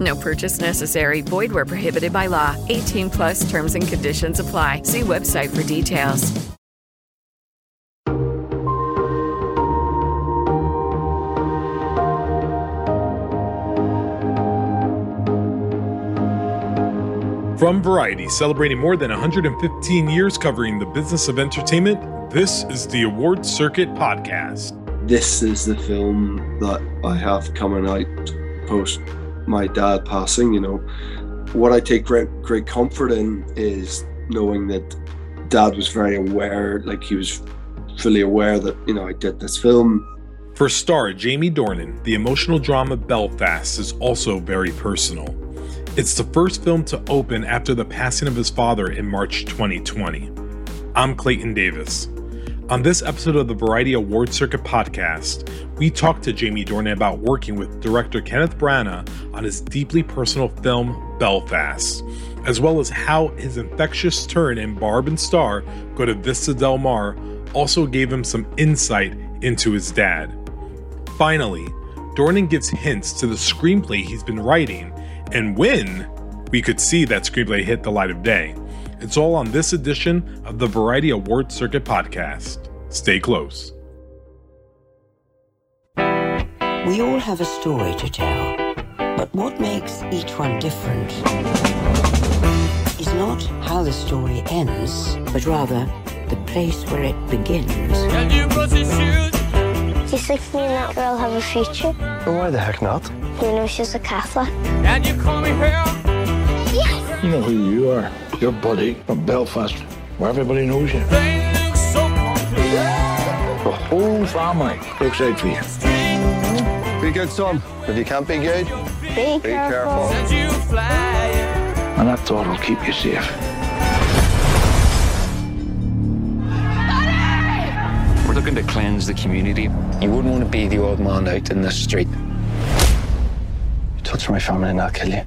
No purchase necessary. Void where prohibited by law. 18 plus terms and conditions apply. See website for details. From Variety, celebrating more than 115 years covering the business of entertainment, this is the Award Circuit Podcast. This is the film that I have coming out post my dad passing. You know, what I take great great comfort in is knowing that dad was very aware, like he was fully aware that you know I did this film. For star Jamie Dornan, the emotional drama Belfast is also very personal. It's the first film to open after the passing of his father in March 2020. I'm Clayton Davis. On this episode of the Variety Award Circuit podcast, we talk to Jamie Dornan about working with director Kenneth Branagh on his deeply personal film Belfast, as well as how his infectious turn in Barb and Star Go to Vista Del Mar also gave him some insight into his dad. Finally, Dornan gives hints to the screenplay he's been writing and when we could see that screenplay hit the light of day. It's all on this edition of the Variety Award Circuit podcast. Stay close. We all have a story to tell, but what makes each one different is not how the story ends, but rather the place where it begins. Do you think me and that girl have a future? Well, why the heck not? You know she's a Catholic. And you call me here? Yes! You know who you are. Your buddy from Belfast, where everybody knows you. They look so complete. The whole family looks out for you. Be good, son. If you can't be good, Be, be careful. Send you flying. And that thought will keep you safe. We're looking to cleanse the community. You wouldn't want to be the old man out in the street. You touch my family and I'll kill you.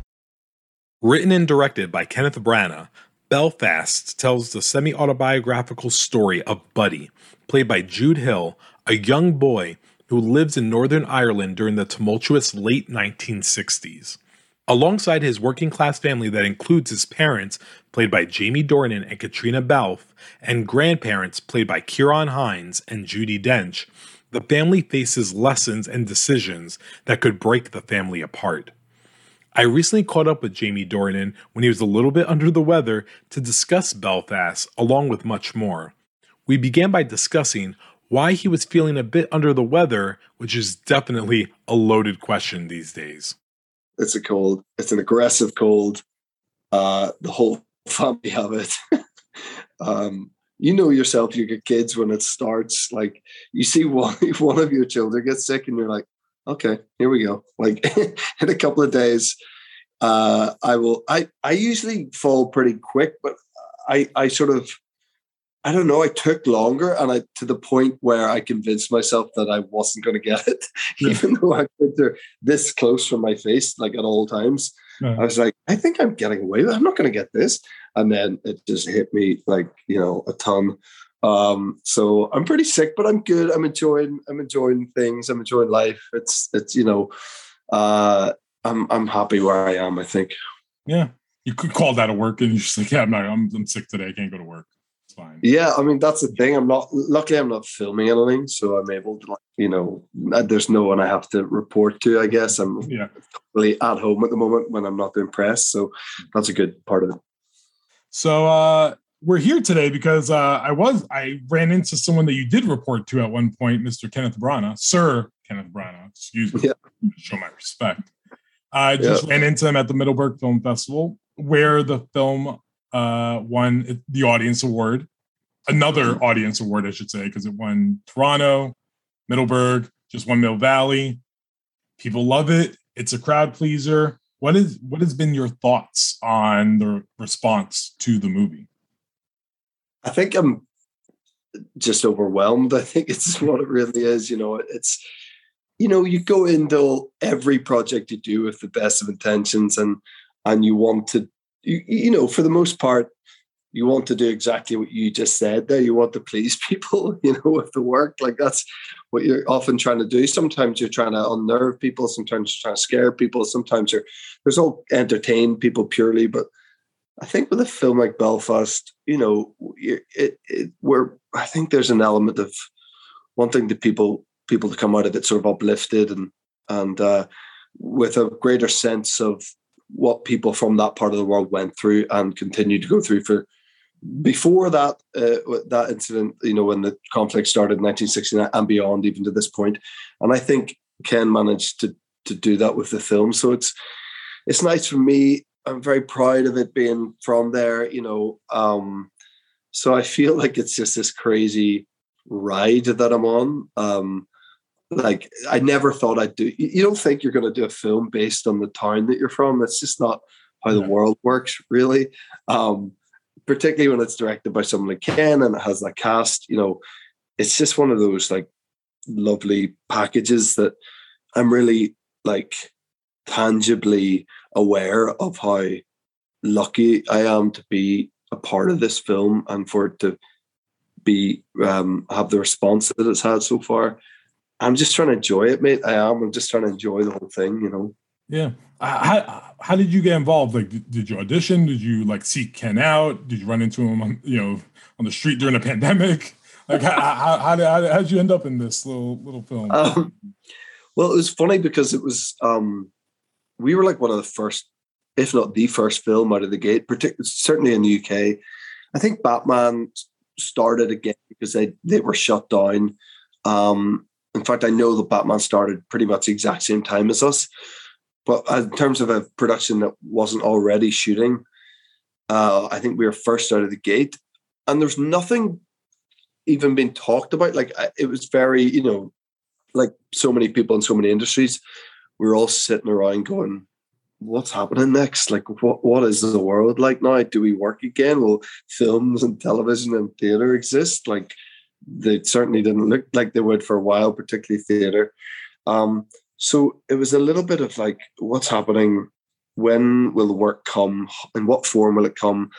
Written and directed by Kenneth Branagh, Belfast tells the semi autobiographical story of Buddy, played by Jude Hill, a young boy who lives in Northern Ireland during the tumultuous late 1960s. Alongside his working class family that includes his parents, played by Jamie Dornan and Caitríona Balfe, and grandparents, played by Ciarán Hinds and Judi Dench, the family faces lessons and decisions that could break the family apart. I recently caught up with Jamie Dornan when he was a little bit under the weather to discuss Belfast, along with much more. We began by discussing why he was feeling a bit under the weather, which is definitely a loaded question these days. It's a cold. It's an aggressive cold. Uh, the whole family have it. um, you know yourself, you get kids when it starts. Like you see one, one of your children get sick, and you're like, okay, here we go. Like in a couple of days, uh, I will. I I usually fall pretty quick, but I I sort of I don't know. I took longer, and I to the point where I convinced myself that I wasn't going to get it, even though I put there this close from my face, like at all times. I was like, I think I'm getting away. with it. I'm not going to get this, and then it just hit me like you know a ton. Um, so I'm pretty sick, but I'm good. I'm enjoying. I'm enjoying things. I'm enjoying life. It's it's you know, uh, I'm I'm happy where I am. I think. Yeah. You could call that a work and you're just like, yeah, I'm not, I'm, I'm sick today. I can't go to work. It's fine. Yeah, I mean that's the thing. I'm not luckily I'm not filming anything, so I'm able to like you know uh, there's no one I have to report to. I guess I'm Yeah. really at home at the moment when I'm not doing press, so that's a good part of it. So uh, we're here today because uh, I was I ran into someone that you did report to at one point, Mr. Kenneth Branagh, Sir Kenneth Branagh. Excuse me. Yeah. Show my respect. I just ran into him at the Middleburg Film Festival, where the film uh, won the Audience Award, another Audience Award, I should say, because it won Toronto, Middleburg, just won Mill Valley. People love it. It's a crowd pleaser. What is what has been your thoughts on the response to the movie? I think I'm just overwhelmed. I think it's what it really is. You know, it's you know you go into every project you do with the best of intentions and and you want to you, you know for the most part you want to do exactly what you just said there you want to please people you know with the work like that's what you're often trying to do sometimes you're trying to unnerve people sometimes you're trying to scare people sometimes you're there's all entertain people purely but i think with a film like belfast you know it, it where i think there's an element of wanting the people people to come out of it sort of uplifted and and uh, with a greater sense of what people from that part of the world went through and continue to go through for before that uh, that incident you know when the conflict started in 1969 and beyond even to this point. And i think ken managed to to do that with the film. So it's it's nice for me i'm very proud of it being from there you know um so i feel like it's just this crazy ride that i'm on um like I never thought I'd do. You don't think you're going to do a film based on the town that you're from. That's just not how the world works, really. Um, particularly when it's directed by someone like Ken and it has that cast. You know, it's just one of those like lovely packages that I'm really like tangibly aware of how lucky I am to be a part of this film and for it to be um, have the response that it's had so far. I'm just trying to enjoy it, mate. I am. I'm just trying to enjoy the whole thing, you know. Yeah. How how did you get involved? Like, did, did you audition? Did you like seek Ken out? Did you run into him on you know on the street during the pandemic? Like, how, how, how, did, how did you end up in this little little film? Um, well, it was funny because it was um, we were like one of the first, if not the first film out of the gate. Particularly, certainly in the UK. I think Batman started again because they they were shut down. Um, in fact, I know that Batman started pretty much the exact same time as us. But in terms of a production that wasn't already shooting, uh, I think we were first out of the gate. And there's nothing even being talked about. Like it was very, you know, like so many people in so many industries, we are all sitting around going, what's happening next? Like, what what is the world like now? Do we work again? Will films and television and theater exist? Like, they certainly didn't look like they would for a while, particularly theatre. Um, so it was a little bit of like, what's happening? When will the work come? In what form will it come?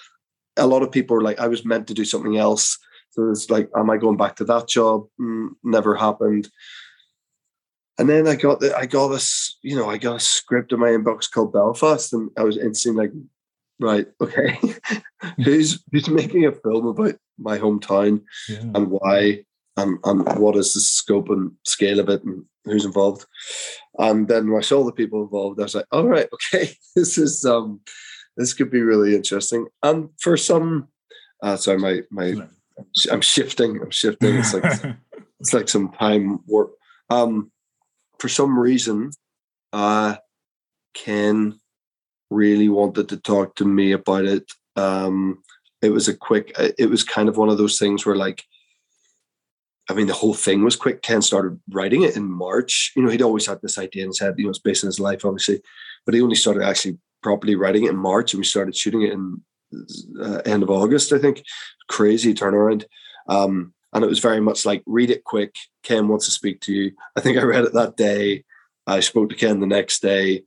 A lot of people are like, I was meant to do something else. So it's like, am I going back to that job? Mm, never happened. And then I got the, I got this, you know, I got a script in my inbox called Belfast, and I was instantly like, right, okay, who's who's making a film about my hometown yeah. and why and, and what is the scope and scale of it and who's involved. And then when I saw the people involved, I was like, all right, okay, this is um this could be really interesting. And for some uh sorry, my my I'm shifting, I'm shifting. It's like it's like some time warp. Um for some reason, uh Ken really wanted to talk to me about it. Um it was a quick uh, it was kind of one of those things where like I mean, the whole thing was quick. Ken started writing it in March. You know, he'd always had this idea in his head, you know, it's based on his life, obviously, but he only started actually properly writing it in March and we started shooting it in uh, end of August, I think. Crazy turnaround. Um, and it was very much like, read it quick. Ken wants to speak to you. I think I read it that day. I spoke to Ken the next day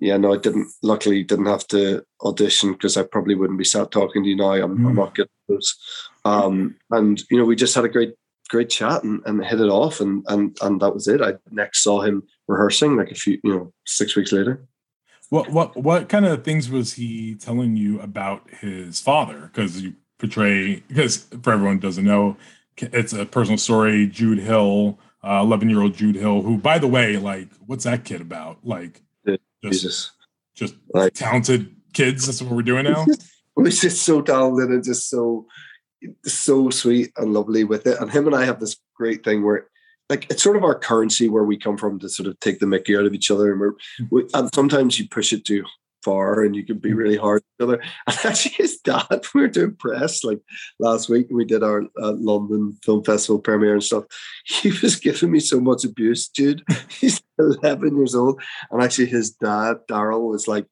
yeah, no, I didn't. Luckily, didn't have to audition because I probably wouldn't be sat talking to you now. I'm, mm. I'm not good at those. Um, and you know, we just had a great, great chat and, and hit it off, and and and that was it. I next saw him rehearsing like a few, you know, six weeks later. What what what kind of things was he telling you about his father? Because you portray because for everyone doesn't know, it's a personal story. Jude Hill, eleven uh, year old Jude Hill, who by the way, like, what's that kid about? Like just, Jesus. just like, talented kids. That's what we're doing now. He's just so talented and just so so sweet and lovely with it. And him and I have this great thing where like it's sort of our currency where we come from to sort of take the mickey out of each other and we're we, and sometimes you push it too far and you can be hmm. really hard to each other. And actually his dad, we were doing press like last week we did our uh, London Film Festival premiere and stuff. He was giving me so much abuse, dude. He's 11 years old. And actually his dad, Daryl, was like,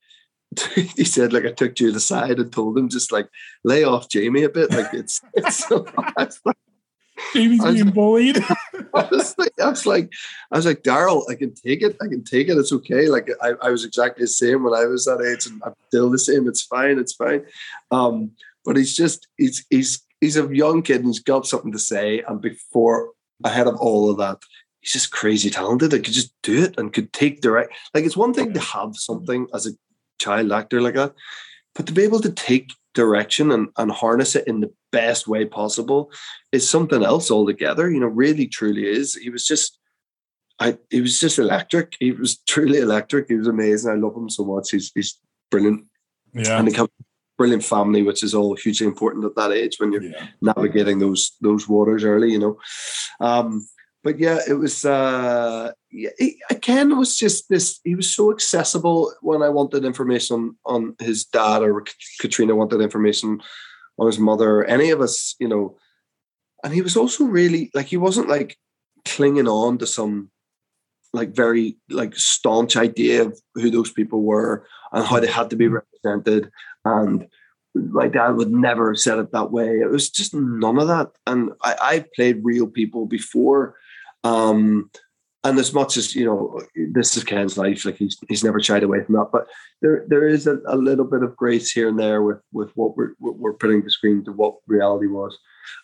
he said like I took Jude aside and told him just like lay off Jamie a bit. Like it's it's so Jamie's I was- being bullied. I was like, I was like, I was like, Daryl, I can take it. I can take it. It's okay. Like I, I was exactly the same when I was that age, and I'm still the same. It's fine. It's fine. Um, but he's just he's he's he's a young kid and he's got something to say. And before ahead of all of that, he's just crazy talented. and could just do it and could take direct. Like it's one thing to have something as a child actor like that, but to be able to take direction and, and harness it in the best way possible is something else altogether. You know, really truly is. He was just I he was just electric. He was truly electric. He was amazing. I love him so much. He's he's brilliant. Yeah. And he comes brilliant family, which is all hugely important at that age when you're Yeah. navigating those those waters early, you know. Um, but yeah, it was uh yeah, he, Ken was just this he was so accessible when I wanted information on, on his dad or Caitríona wanted information on his mother, or any of us, you know. And he was also really like he wasn't like clinging on to some like very like staunch idea of who those people were and how they had to be represented. And my dad would never have said it that way. It was just none of that. And i, I played real people before um and as much as you know this is ken's life like he's he's never shied away from that but there there is a, a little bit of grace here and there with with what we're what we're putting the screen to what reality was.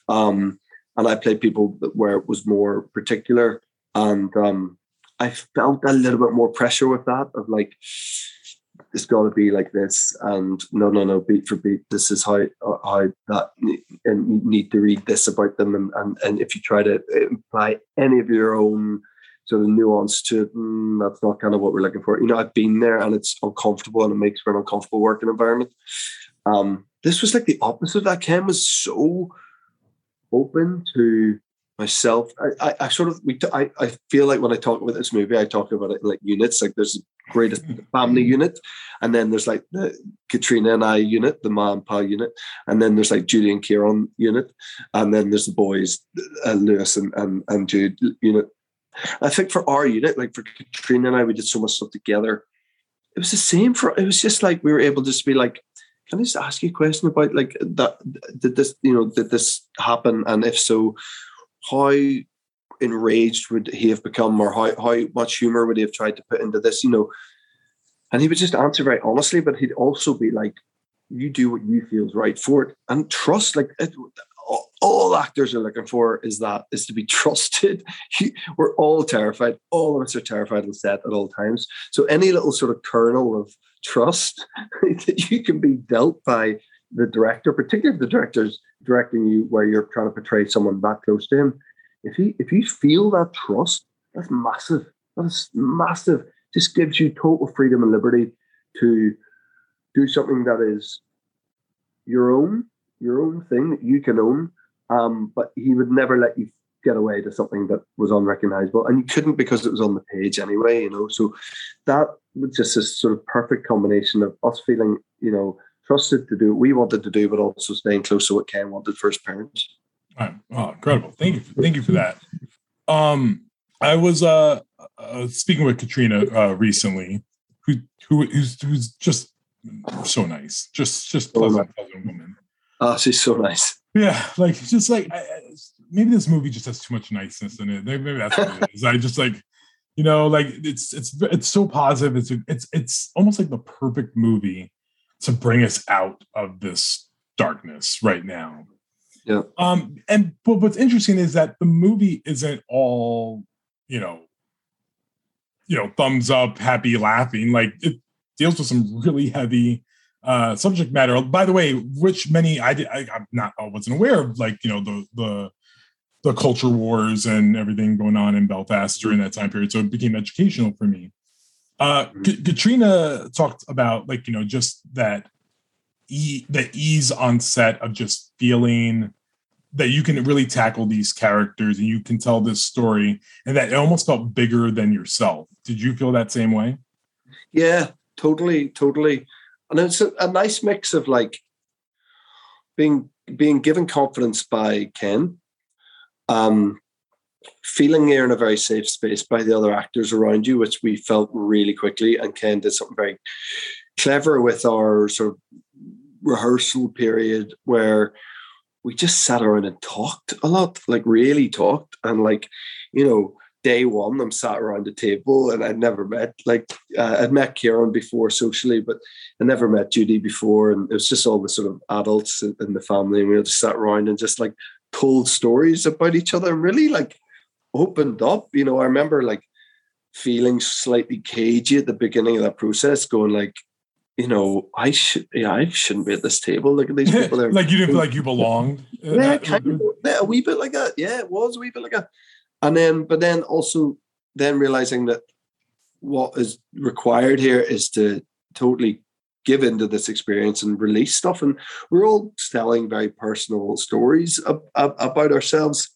Um and i played people where it was more particular and um I felt a little bit more pressure with that of like it's got to be like this and no no no beat for beat this is how how that and you need to read this about them and and, and if you try to imply any of your own sort of nuance to it mm, that's not kind of what we're looking for you know I've been there and it's uncomfortable and it makes for an uncomfortable working environment um this was like the opposite that Ken was so open to myself. I, I, I sort of we t- I, I feel like when I talk about this movie, I talk about it in like units. Like there's greatest family unit, and then there's like the Caitríona and I unit, the ma and pa unit, and then there's like Judi and Ciarán unit, and then there's the boys, uh, Lewis and, and and Jude unit. I think for our unit, like for Caitríona and I, we did so much stuff together. It was the same for. It was just like we were able to just be like, can I just ask you a question about like that? Did this, you know, did this happen? And if so, how enraged would he have become, or how how much humor would he have tried to put into this? You know, and he would just answer very honestly, but he'd also be like, "You do what you feels right for it, and trust." Like it, all- all actors are looking for is that is to be trusted. We're all terrified. All of us are terrified on set at all times. So any little sort of kernel of trust that you can be dealt by the director, particularly if the director's directing you where you're trying to portray someone that close to him. If you if you feel that trust, that's massive. That is massive. Just gives you total freedom and liberty to do something that is your own, your own thing that you can own. Um, but he would never let you get away to something that was unrecognizable, and you couldn't because it was on the page anyway. You know, so that was just this sort of perfect combination of us feeling, you know, trusted to do what we wanted to do, but also staying close to what Ken wanted for his parents. Oh, oh, incredible! Thank you, thank you for that. Um, I was uh, uh speaking with Caitríona uh recently, who who who's, who's just so nice, just just pleasant, pleasant woman. Oh, she's so nice. Yeah, like just like I, I- maybe this movie just has too much niceness in it. Maybe that's what it is. I just like, you know, like it's it's it's so positive. It's it's it's almost like the perfect movie to bring us out of this darkness right now. Yeah. Um, and but what's interesting is that the movie isn't all, you know, you know, thumbs up, happy, laughing. Like it deals with some really heavy uh subject matter. By the way, which many I did I, I'm not I wasn't aware of, like you know the the the culture wars and everything going on in Belfast during that time period. So it became educational for me. Uh, K- Caitríona talked about like you know just that e- the ease on set of just feeling that you can really tackle these characters and you can tell this story and that it almost felt bigger than yourself. Did you feel that same way? Yeah, totally, totally. And it's a, a nice mix of like being being given confidence by Ken, um, feeling you're in a very safe space by the other actors around you, which we felt really quickly. And Ken did something very clever with our sort of rehearsal period where we just sat around and talked a lot, like really talked. And like, you know, day one, I'm sat around the table and I'd never met, like, uh, I'd met Ciarán before socially, but I never met Judi before. And it was just all the sort of adults in, in the family. And we all just sat around and just like told stories about each other and really like opened up. You know, I remember like feeling slightly cagey at the beginning of that process, going like, you know, I should, yeah, I shouldn't be at this table. Look at these people there. like you didn't feel like you belonged. yeah, kind of, yeah, a wee bit like that. Yeah, it was a wee bit like that. And then, but then also then realizing that what is required here is to totally give into this experience and release stuff. And we're all telling very personal stories ab- ab- about ourselves,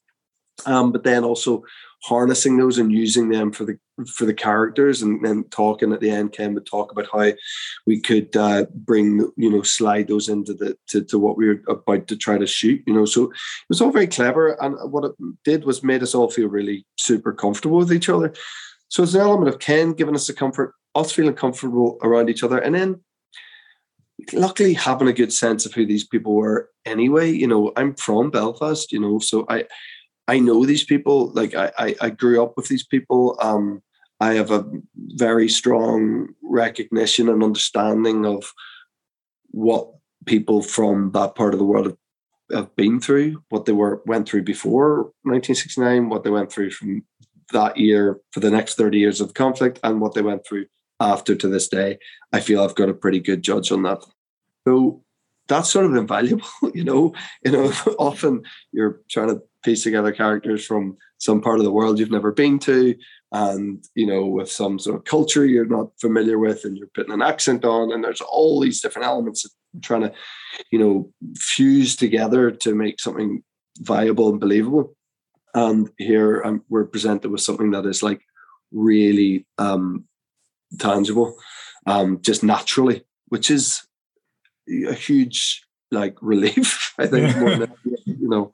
um, but then also harnessing those and using them for the for the characters. And then talking at the end ken would talk about how we could uh, bring you know slide those into the to, to what we were about to try to shoot you know. So it was all very clever. And what it did was made us all feel really super comfortable with each other. So it's an element of ken giving us the comfort us feeling comfortable around each other. And then luckily having a good sense of who these people were anyway. You know i'm from belfast you know so i I know these people. Like I, I, I grew up with these people. Um, I have a very strong recognition and understanding of what people from that part of the world have, have been through, what they were went through before 1969, what they went through from that year for the next 30 years of conflict, and what they went through after to this day. I feel I've got a pretty good judge on that. So that's sort of invaluable, you know. You know, often you're trying to piece together characters from some part of the world you've never been to, and you know, with some sort of culture you're not familiar with, and you're putting an accent on, and there's all these different elements trying to, you know, fuse together to make something viable and believable. And here um, we're presented with something that is like really um, tangible, um, just naturally, which is a huge like relief. I think more than you know.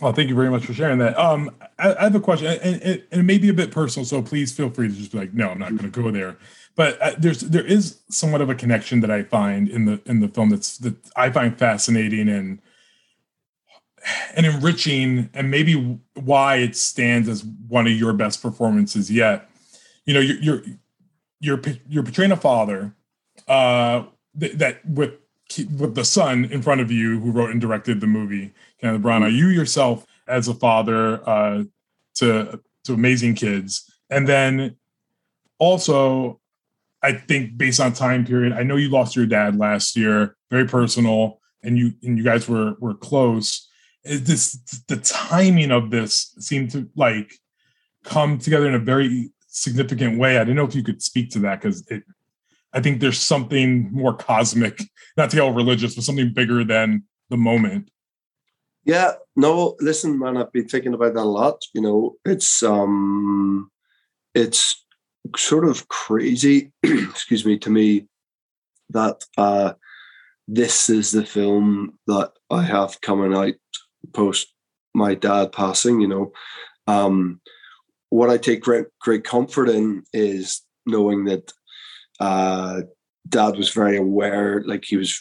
Well, thank you very much for sharing that. Um, I, I have a question, and, and, and, it may be a bit personal, so please feel free to just be like, no, I'm not going to go there. But uh, there's there is somewhat of a connection that I find in the in the film that's that I find fascinating and and enriching, and maybe why it stands as one of your best performances yet. You know, you're you're you're, you're portraying a father uh, th- that with with the son in front of you who wrote and directed the movie, Kenneth Branagh. You yourself as a father uh, to to amazing kids, and then also, I think based on time period, I know you lost your dad last year, very personal, and you and you guys were were close. This the timing of this seemed to like come together in a very significant way. I didn't know if you could speak to that because it I think there's something more cosmic, not to get all religious, but something bigger than the moment. Yeah, no, listen, man, I've been thinking about that a lot. You know, it's um it's sort of crazy, excuse me, to me that uh this is the film that I have coming out post my dad passing, you know. Um what I take great great comfort in is knowing that uh, Dad was very aware, like he was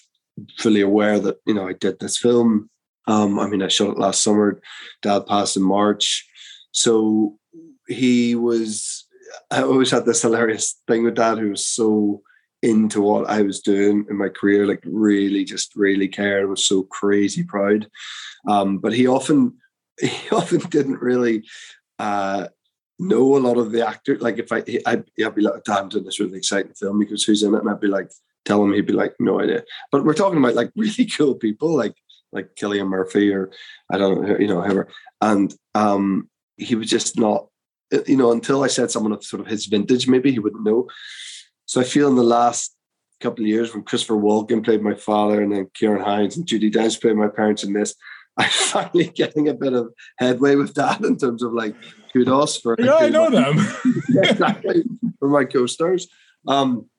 fully aware that you know I did this film. Um, I mean, I shot it last summer. Dad passed in March, so he was. I always had this hilarious thing with Dad, who was so into what I was doing in my career, like really, just really cared. Was so crazy proud. Um, but he often, he often didn't really uh, know a lot of the actors. Like if I, I'd, I'd be like, damn, doing this really exciting film because who's in it? And I'd be like, tell him, he'd be like, no idea. But we're talking about like really cool people, like like Cillian Murphy or I don't know, you know, whoever. And um, he was just not, you know, until I said someone of sort of his vintage, maybe he wouldn't know. So I feel in the last couple of years when Christopher Walken played my father and then Ciarán Hinds and Judi Dench played my parents in this, I'm finally getting a bit of headway with that in terms of like kudos for yeah, I know them exactly for my co-stars. Um,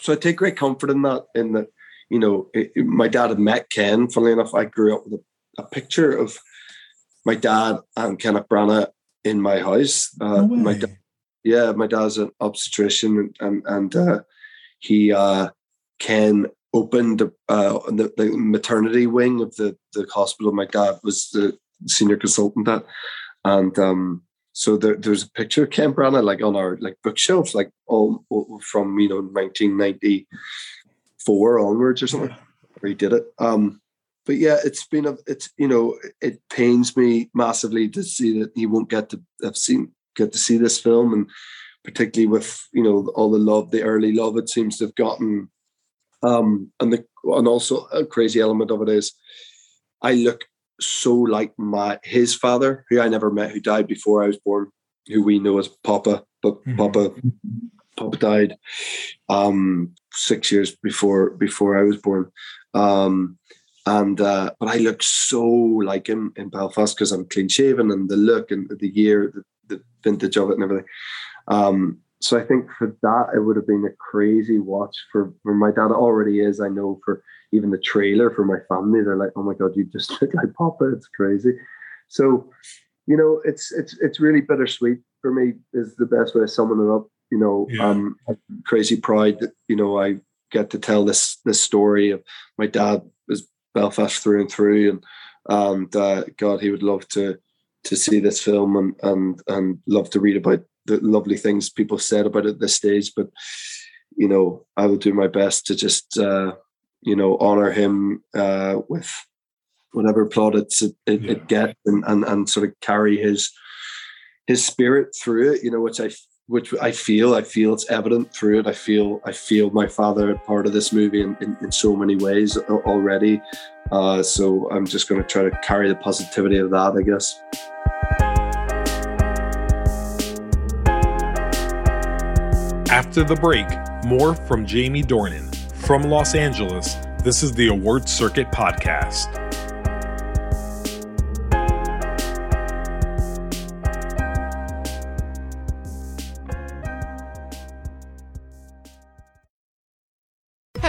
so I take great comfort in that. In that, you know, it, my dad had met Ken. Funnily enough, I grew up with a, a picture of my dad and Kenneth Branagh in my house. Uh, no my dad, yeah, my dad's an obstetrician, and and, uh, he uh, Ken opened uh, the, the maternity wing of the the hospital. My dad was the senior consultant at, and um, so there, there's a picture of Ken Branagh like on our like bookshelves, like all, all from you know 1994 onwards or something. Where he did it. Um, but yeah, it's been a it's you know it pains me massively to see that he won't get to have seen get to see this film and particularly with you know all the love the early love it seems to have gotten um and the and also a crazy element of it is I look so like my his father who I never met who died before I was born who we know as Papa but mm-hmm. Papa Papa died um six years before before I was born um and uh, but I look so like him in Belfast because I'm clean shaven and the look and the year, the, the vintage of it and everything. Um, so I think for that it would have been a crazy watch for, for my dad. Already is, I know, for even the trailer for my family. They're like, "Oh my god, you just look like Papa." It's crazy. So, you know, it's it's it's really bittersweet for me. Is the best way of summing it up. You know, yeah. um, crazy pride that you know I get to tell this this story of my dad was Belfast through and through, and and uh, God, he would love to to see this film and and and love to read about the lovely things people said about it at this stage. But you know, I will do my best to just uh, you know honor him uh, with whatever plaudits it, it, yeah. it gets, and, and and sort of carry his his spirit through it. You know, which I which I feel, I feel it's evident through it. I feel, I feel my father part of this movie in, in, in so many ways already. Uh, so I'm just going to try to carry the positivity of that, I guess. After the break, more from Jamie Dornan. From Los Angeles, this is the Award Circuit Podcast.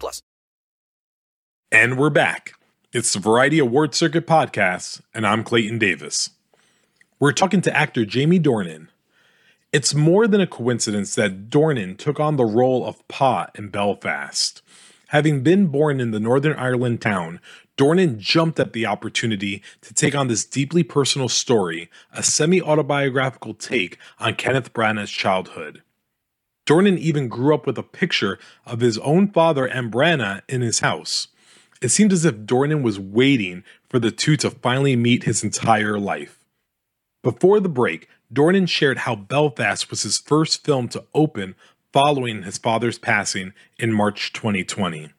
plus. And we're back. It's the Variety Award Circuit Podcast, and I'm Clayton Davis. We're talking to actor Jamie Dornan it's more than a coincidence that Dornan took on the role of Pa in Belfast. Having been born in the Northern Ireland town, Dornan jumped at the opportunity to take on this deeply personal story, a semi autobiographical take on Kenneth Branagh's childhood. Dornan even grew up with a picture of his own father and in his house. It seemed as if Dornan was waiting for the two to finally meet his entire life. Before the break, Dornan shared how Belfast was his first film to open following his father's passing in March 2020.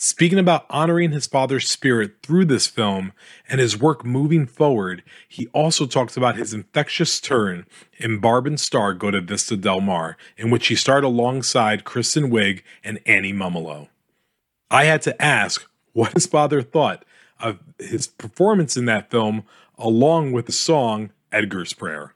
Speaking about honoring his father's spirit through this film and his work moving forward, he also talks about his infectious turn in Barb and Star Go to Vista Del Mar, in which he starred alongside Kristen Wiig and Annie Mumolo. I had to ask what his father thought of his performance in that film, along with the song Edgar's Prayer.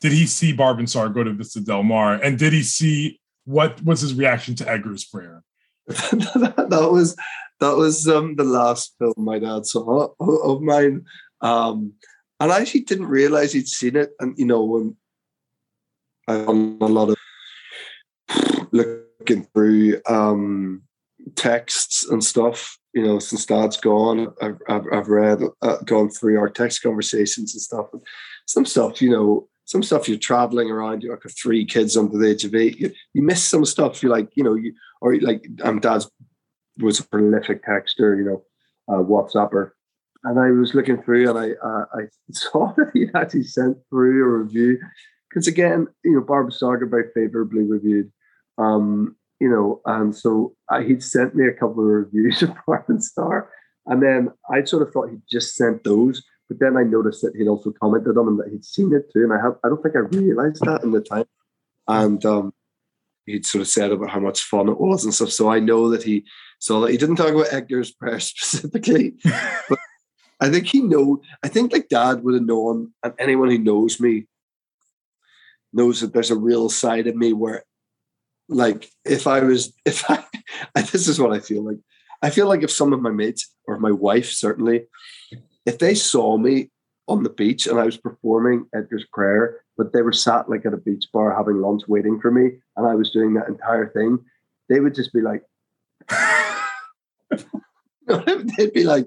Did he see Barb and Star go to Vista Del Mar? And did he see what was his reaction to Edgar's Prayer? that was that was um, the last film my dad saw of mine. Um, and I actually didn't realize he'd seen it. And you know, when I on a lot of looking through um, texts and stuff, you know, since Dad's gone, I've, I've, I've read, uh, gone through our text conversations and stuff. And some stuff, you know, some stuff you're traveling around, you're like three kids under the age of eight, you, you miss some stuff. You're like, you know, you or like um, Dad's was a prolific texter, you know, uh, WhatsApper. And I was looking through and I uh, I saw that he actually sent through a review. Because again, you know, Barbara Saga very favorably reviewed. Um, you know, and so I, he'd sent me a couple of reviews of Barb Star. And then I sort of thought he'd just sent those. But then I noticed that he'd also commented on them that he'd seen it too, and I have I don't think I realized that in the time. And um, he'd sort of said about how much fun it was and stuff. So I know that he So he didn't talk about Edgar's prayer specifically, but I think he know. I think like Dad would have known, and anyone who knows me knows that there's a real side of me where, like, if I was, if I, this is what I feel like. I feel like if some of my mates or my wife certainly, if they saw me on the beach and I was performing Edgar's prayer, but they were sat like at a beach bar having lunch waiting for me, and I was doing that entire thing, they would just be like, they'd be like,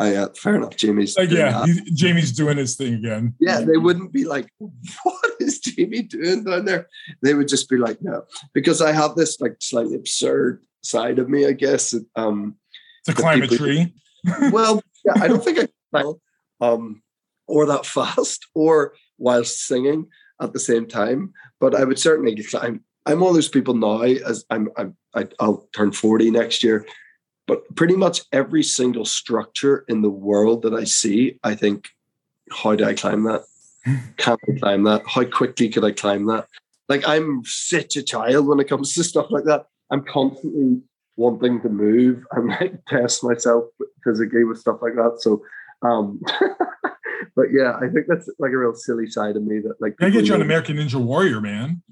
oh, yeah, fair enough, Jamie's. Like, yeah, that." Jamie's doing his thing again. Yeah, they wouldn't be like, what is Jamie doing down there? They would just be like, no, because I have this like slightly absurd side of me, I guess. Um, To climb a people- tree. well, yeah, I don't think I can climb, um, or that fast, or whilst singing at the same time. But I would certainly climb. I'm one of those people now. As I'm, I'm I, I'll turn forty next year. But pretty much every single structure in the world that I see, I think, how do I climb that? Can I climb that? How quickly could I climb that? Like I'm such a child when it comes to stuff like that. I'm constantly wanting to move and like test myself physically with stuff like that. So, um, but yeah, I think that's like a real silly side of me that like I get you on American Ninja Warrior, man.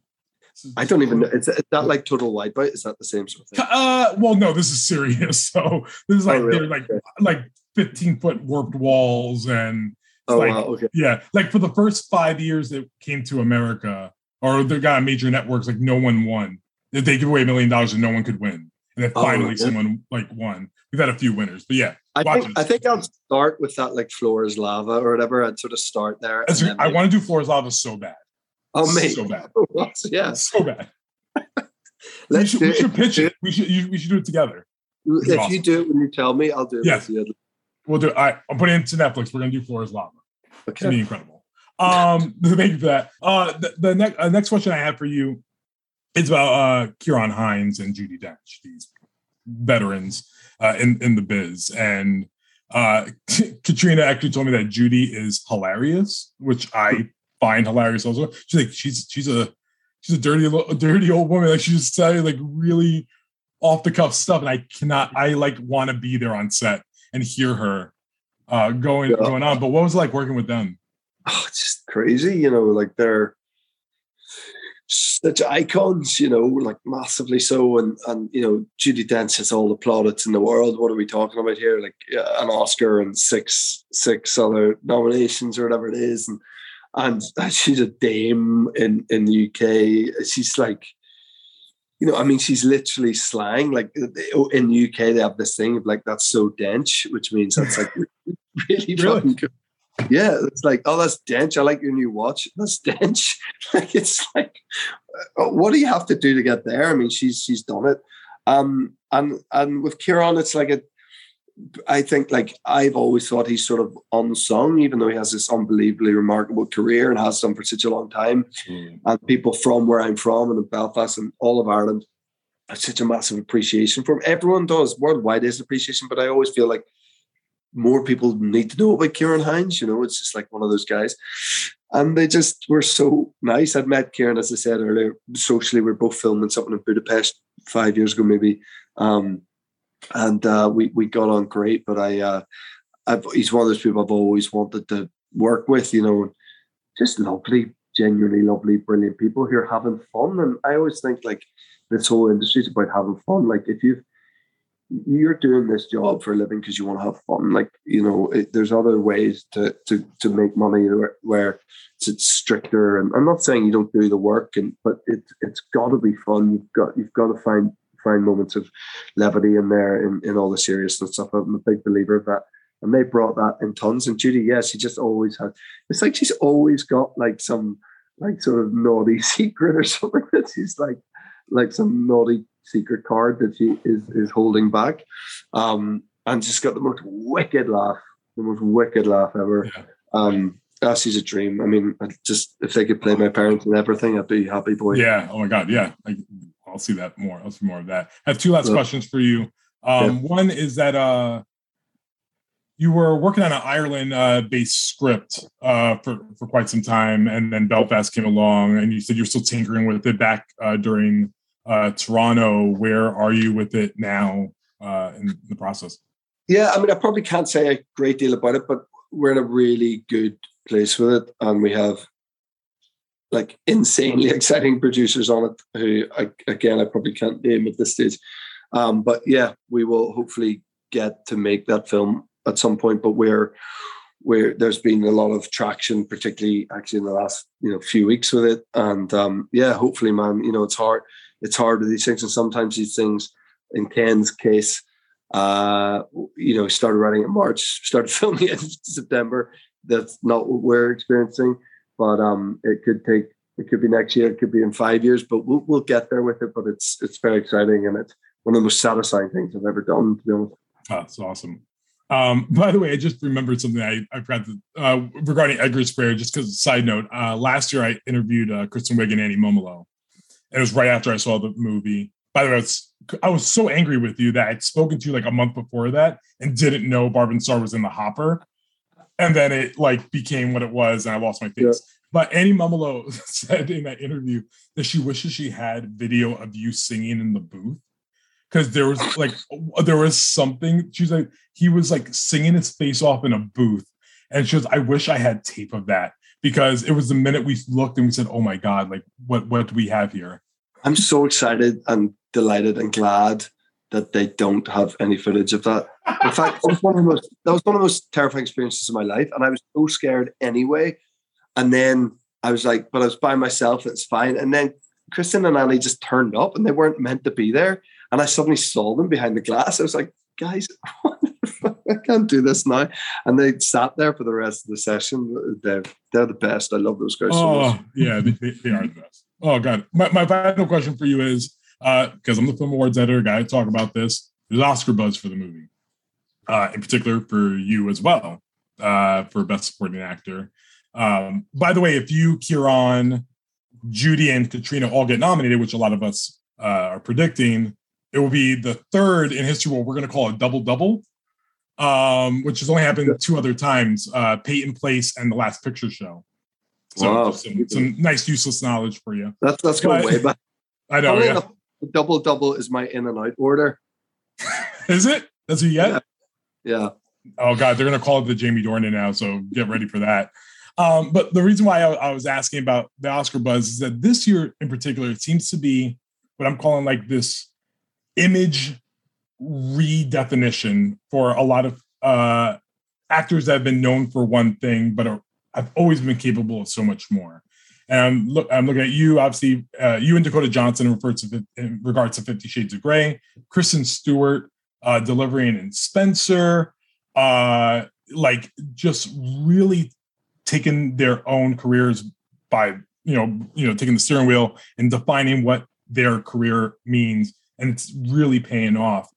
I don't even know. Is, that like total wipeout? Is that the same sort of thing? Uh, well, no, this is serious. So this is like Oh, really? they're like like 15 foot warped walls and Oh, like wow, okay. yeah, like for the first five years that came to America or they got major networks, like no one won. They give away a million dollars and no one could win. And then Oh, finally really? someone like won. We've had a few winners, but yeah, I think. I think I'll start with that like floor is lava or whatever. I'd sort of start there. That's- and then I maybe- want to do floors lava so bad. Oh, mate. so bad, yeah, so bad. we Let's should, do we should pitch it. We should you, we should do it together. If It'd you do it when you tell me, I'll do it. Yes. with you. We'll do. I, I'm putting it into Netflix. We're gonna do floors lava. It's gonna be Okay. incredible. Um, thank you for that. Uh, the, the next uh, next question I have for you is about uh Ciarán Hinds and Judi Dench, these veterans uh, in in the biz, and uh, Caitríona actually told me that Judi is hilarious, which I find hilarious also. She's like she's she's a she's a dirty a dirty old woman. Like she just tell you like really off the cuff stuff, and I cannot. I like want to be there on set and hear her uh going Yeah. going on. But what was it like working with them? oh, it's just crazy, you know, like they're such icons, you know, like massively so. And and you know, Judi Dench has all the plaudits in the world. What are we talking about here? Like an Oscar and six six other nominations or whatever it is, and and she's a dame in in the UK. She's like. You know, I mean, she's literally slang. Like uh, oh, in the UK, they have this thing of like that's so dench, which means that's like really, fucking good. Yeah, it's like, oh, that's dench. I like your new watch. That's dench. like it's like, uh, what do you have to do to get there? I mean, she's she's done it. Um, and and with Ciarán, it's like a. I think like I've always thought he's sort of unsung, even though he has this unbelievably remarkable career and has done for such a long time. And people from where I'm from and in Belfast and all of Ireland have such a massive appreciation for him. Everyone does worldwide is appreciation, but I always feel like more people need to know about Ciarán Hinds. You know, it's just like one of those guys. And they just were so nice. I'd met Ciarán, as I said earlier, socially. We are both filming something in Budapest five years ago, maybe. Um, and uh, we we got on great. But I, uh, I've, he's one of those people I've always wanted to work with. You know, just lovely, genuinely lovely, brilliant people who are having fun. And I always think like this whole industry is about having fun. Like if you've you're doing this job for a living because you want to have fun. Like you know, it, there's other ways to to to make money where, where it's, it's stricter. And I'm not saying you don't do the work, and but it it's got to be fun. You've got you've got to find find moments of levity in there in, in all the seriousness stuff. I'm a big believer of that. And they brought that in tons. And Judi, yeah, she just always had. It's like she's always got like some like sort of naughty secret or something that she's like like some naughty secret card that she is is holding back. Um, and she's got the most wicked laugh, the most wicked laugh ever. Um, ah, she's a dream. I mean, I just if they could play my parents and everything, I'd be happy boy. Yeah. Oh my God. Yeah. I, I'll see that more. I'll see more of that. I have two last Yeah. questions for you. Um, Yeah. One is that uh, you were working on an Ireland uh, based script uh, for, for quite some time, and then Belfast came along, and you said you're still tinkering with it back uh, during uh, Toronto. Where are you with it now? uh, in the process? Yeah, I mean, I probably can't say a great deal about it, but we're in a really good place with it, and we have like insanely exciting producers on it. Who, I, again, I probably can't name at this stage. Um, but yeah, we will hopefully get to make that film at some point. But we're where there's been a lot of traction, particularly actually in the last you know few weeks with it. And um, yeah, hopefully, man, you know it's hard. It's hard with these things, and sometimes these things, in Ken's case, uh, you know, started writing in March, started filming in September. That's not what we're experiencing, but um, it could take. It could be next year. It could be in five years, but we'll we'll get there with it. But it's it's very exciting, and it's one of the most satisfying things I've ever done. To be honest. Oh, that's awesome. Um, by the way, I just remembered something I, I forgot to, uh, regarding Edgar's Prayer, just because side note, uh, last year I interviewed uh, Kristen Wiig and Annie Mumolo. It was right after I saw the movie. By the way, I was, I was so angry with you that I'd spoken to you like a month before that and didn't know Barb and Star was in the hopper. And then it like became what it was and I lost my face. Yeah. But Annie Mumolo said in that interview that she wishes she had video of you singing in the booth because there was like there was something she's like he was like singing his face off in a booth and she was i wish i had tape of that because it was the minute we looked and we said oh my god like what what do we have here? I'm so excited and delighted and glad that they don't have any footage of that. In fact that was one of the most that was one of the most terrifying experiences of my life and i was so scared anyway. And then i was like but i was by myself it's fine. And then kristen and annie just turned up and they weren't meant to be there and I suddenly saw them behind the glass. I was like, guys, I can't do this now. And they sat there for the rest of the session. They're, they're the best. I love those guys. Oh, so yeah, they, they, are the best. Oh, God. My, my final question for you is because uh, I'm the film awards editor, guy to talk about this. There's Oscar buzz for the movie, uh, in particular for you as well, uh, for Best Supporting Actor. Um, by the way, if you, Ciarán, Judi, and Caitríona all get nominated, which a lot of us uh, are predicting, it will be the third in history what we're going to call a double double, um, which has only happened two other times: uh, Peyton Place and the Last Picture Show. So wow. some, some, nice useless knowledge for you. That's that's going way back. I know. Yeah. Double double is my in and out order. is it? That's what you get? Yeah. yeah. Oh god, they're gonna call it the Jamie Dornan now, so get ready for that. Um, but the reason why I, I, was asking about the Oscar buzz is that this year in particular, it seems to be what I'm calling like this image redefinition for a lot of uh, actors that have been known for one thing, but are, have always been capable of so much more. And I'm, look, I'm looking at you, obviously, uh, you and Dakota Johnson referred to in regards to Fifty Shades of Grey, Kristen Stewart uh, delivering in Spencer, uh, like just really taking their own careers by you know you know taking the steering wheel and defining what their career means and it's really paying off.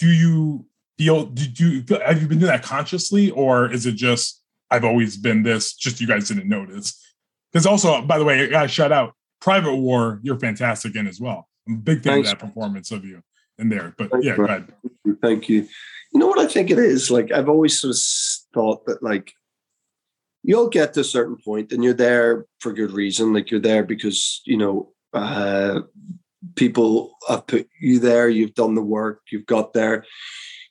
Do you feel? Did you have you been doing that consciously, or is it just I've always been this? Just you guys didn't notice. Because also, by the way, I got shout out Private War. You're fantastic in as well. I'm a big fan Thanks. of that performance of you in there. But Thanks, yeah, go ahead. Thank you. You know what I think it is? Like I've always sort of thought that like you'll get to a certain point and you're there for good reason. Like you're there because, you know, uh, people have put you there, you've done the work, you've got there.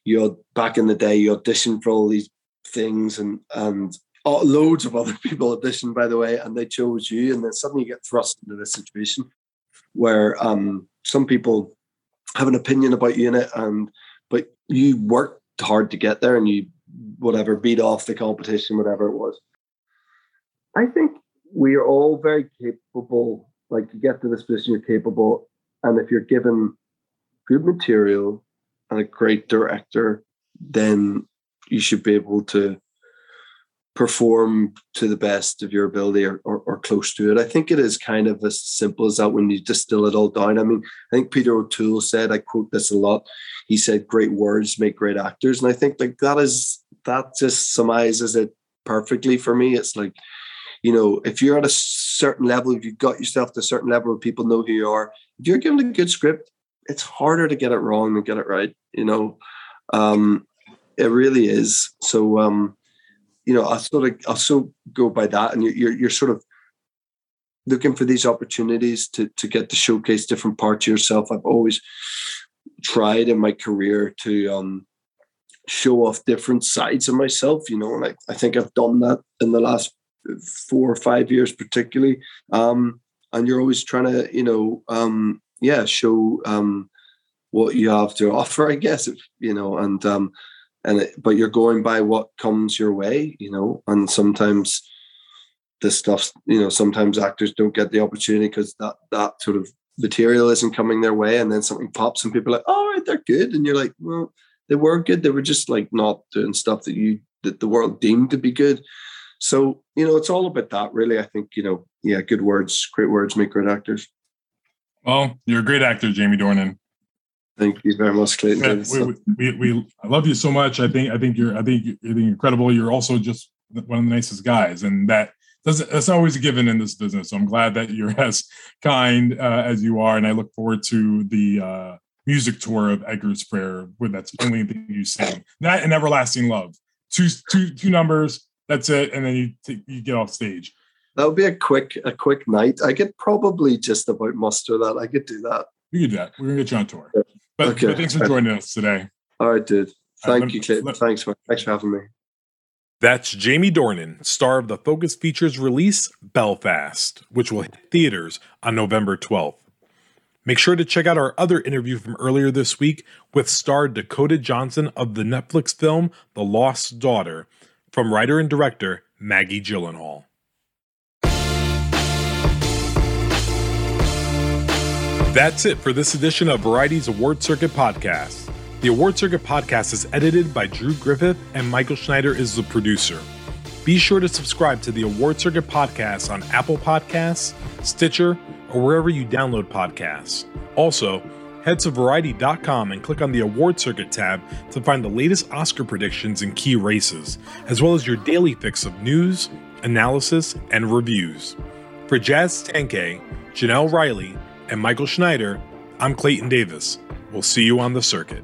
You're back in the day, you auditioned for all these things, and and oh, loads of other people auditioned, by the way, and they chose you, and then suddenly you get thrust into this situation where um, some people have an opinion about you in it, and but you worked hard to get there, and you whatever beat off the competition, whatever it was. I think we are all very capable. Like you get to this position, you're capable, and if you're given good material and a great director, then you should be able to perform to the best of your ability or, or, or, close to it. I think it is kind of as simple as that when you distill it all down. I mean, I think Peter O'Toole said, I quote this a lot. He said, great words make great actors. And I think like that is, that just summarizes it perfectly for me. It's like, you know, if you're at a certain level, if you've got yourself to a certain level where people know who you are, you're given a good script, it's harder to get it wrong than get it right. You know, um, it really is. So, um, you know, I sort of also go by that, and you're you're sort of looking for these opportunities to to get to showcase different parts of yourself. I've always tried in my career to um, show off different sides of myself, you know, and I, I think I've done that in the last four or five years, particularly. Um, and you're always trying to, you know, um, yeah, show um, what you have to offer, I guess, if, you know, and um, and it, but you're going by what comes your way, you know, and sometimes this stuff, you know, sometimes actors don't get the opportunity because that that sort of material isn't coming their way, and then something pops, and people are like, "All right, they're good," and you're like, "Well, they were good. They were just like not doing stuff that you that the world deemed to be good." So you know, it's all about that, really. I think you know, yeah, good words, great words make great actors. Well, you're a great actor, Jamie Dornan. Thank you very much, Clayton. Yeah, we, we, we, I love you so much. I think I think you're I think you're incredible. You're also just one of the nicest guys, and that doesn't that's always a given in this business. So I'm glad that you're as kind uh, as you are, and I look forward to the uh, music tour of Edgar's Prayer, where that's the only thing you sing. That and Everlasting Love, two two two numbers. That's it, and then you t- you get off stage. That would be a quick a quick night. I could probably just about muster that. I could do that. We could do that. We're gonna get you on tour. But, okay. but thanks for joining us today. All right, dude. Thank right, you, Clayton. Thanks, for, thanks for having me. That's Jamie Dornan, star of the Focus Features release Belfast, which will hit theaters on November 12th. Make sure to check out our other interview from earlier this week with star Dakota Johnson of the Netflix film The Lost Daughter from writer and director Maggie Gyllenhaal. That's it for this edition of Variety's Award Circuit Podcast. The Award Circuit Podcast is edited by Drew Griffith, and Michael Schneider is the producer. Be sure to subscribe to the Award Circuit Podcast on Apple Podcasts, Stitcher, or wherever you download podcasts. Also, head to Variety.com and click on the Award Circuit tab to find the latest Oscar predictions and key races, as well as your daily fix of news, analysis, and reviews. For Jazz Tangcay, Janelle Riley, and Michael Schneider, I'm Clayton Davis. We'll see you on the circuit.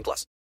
18 plus.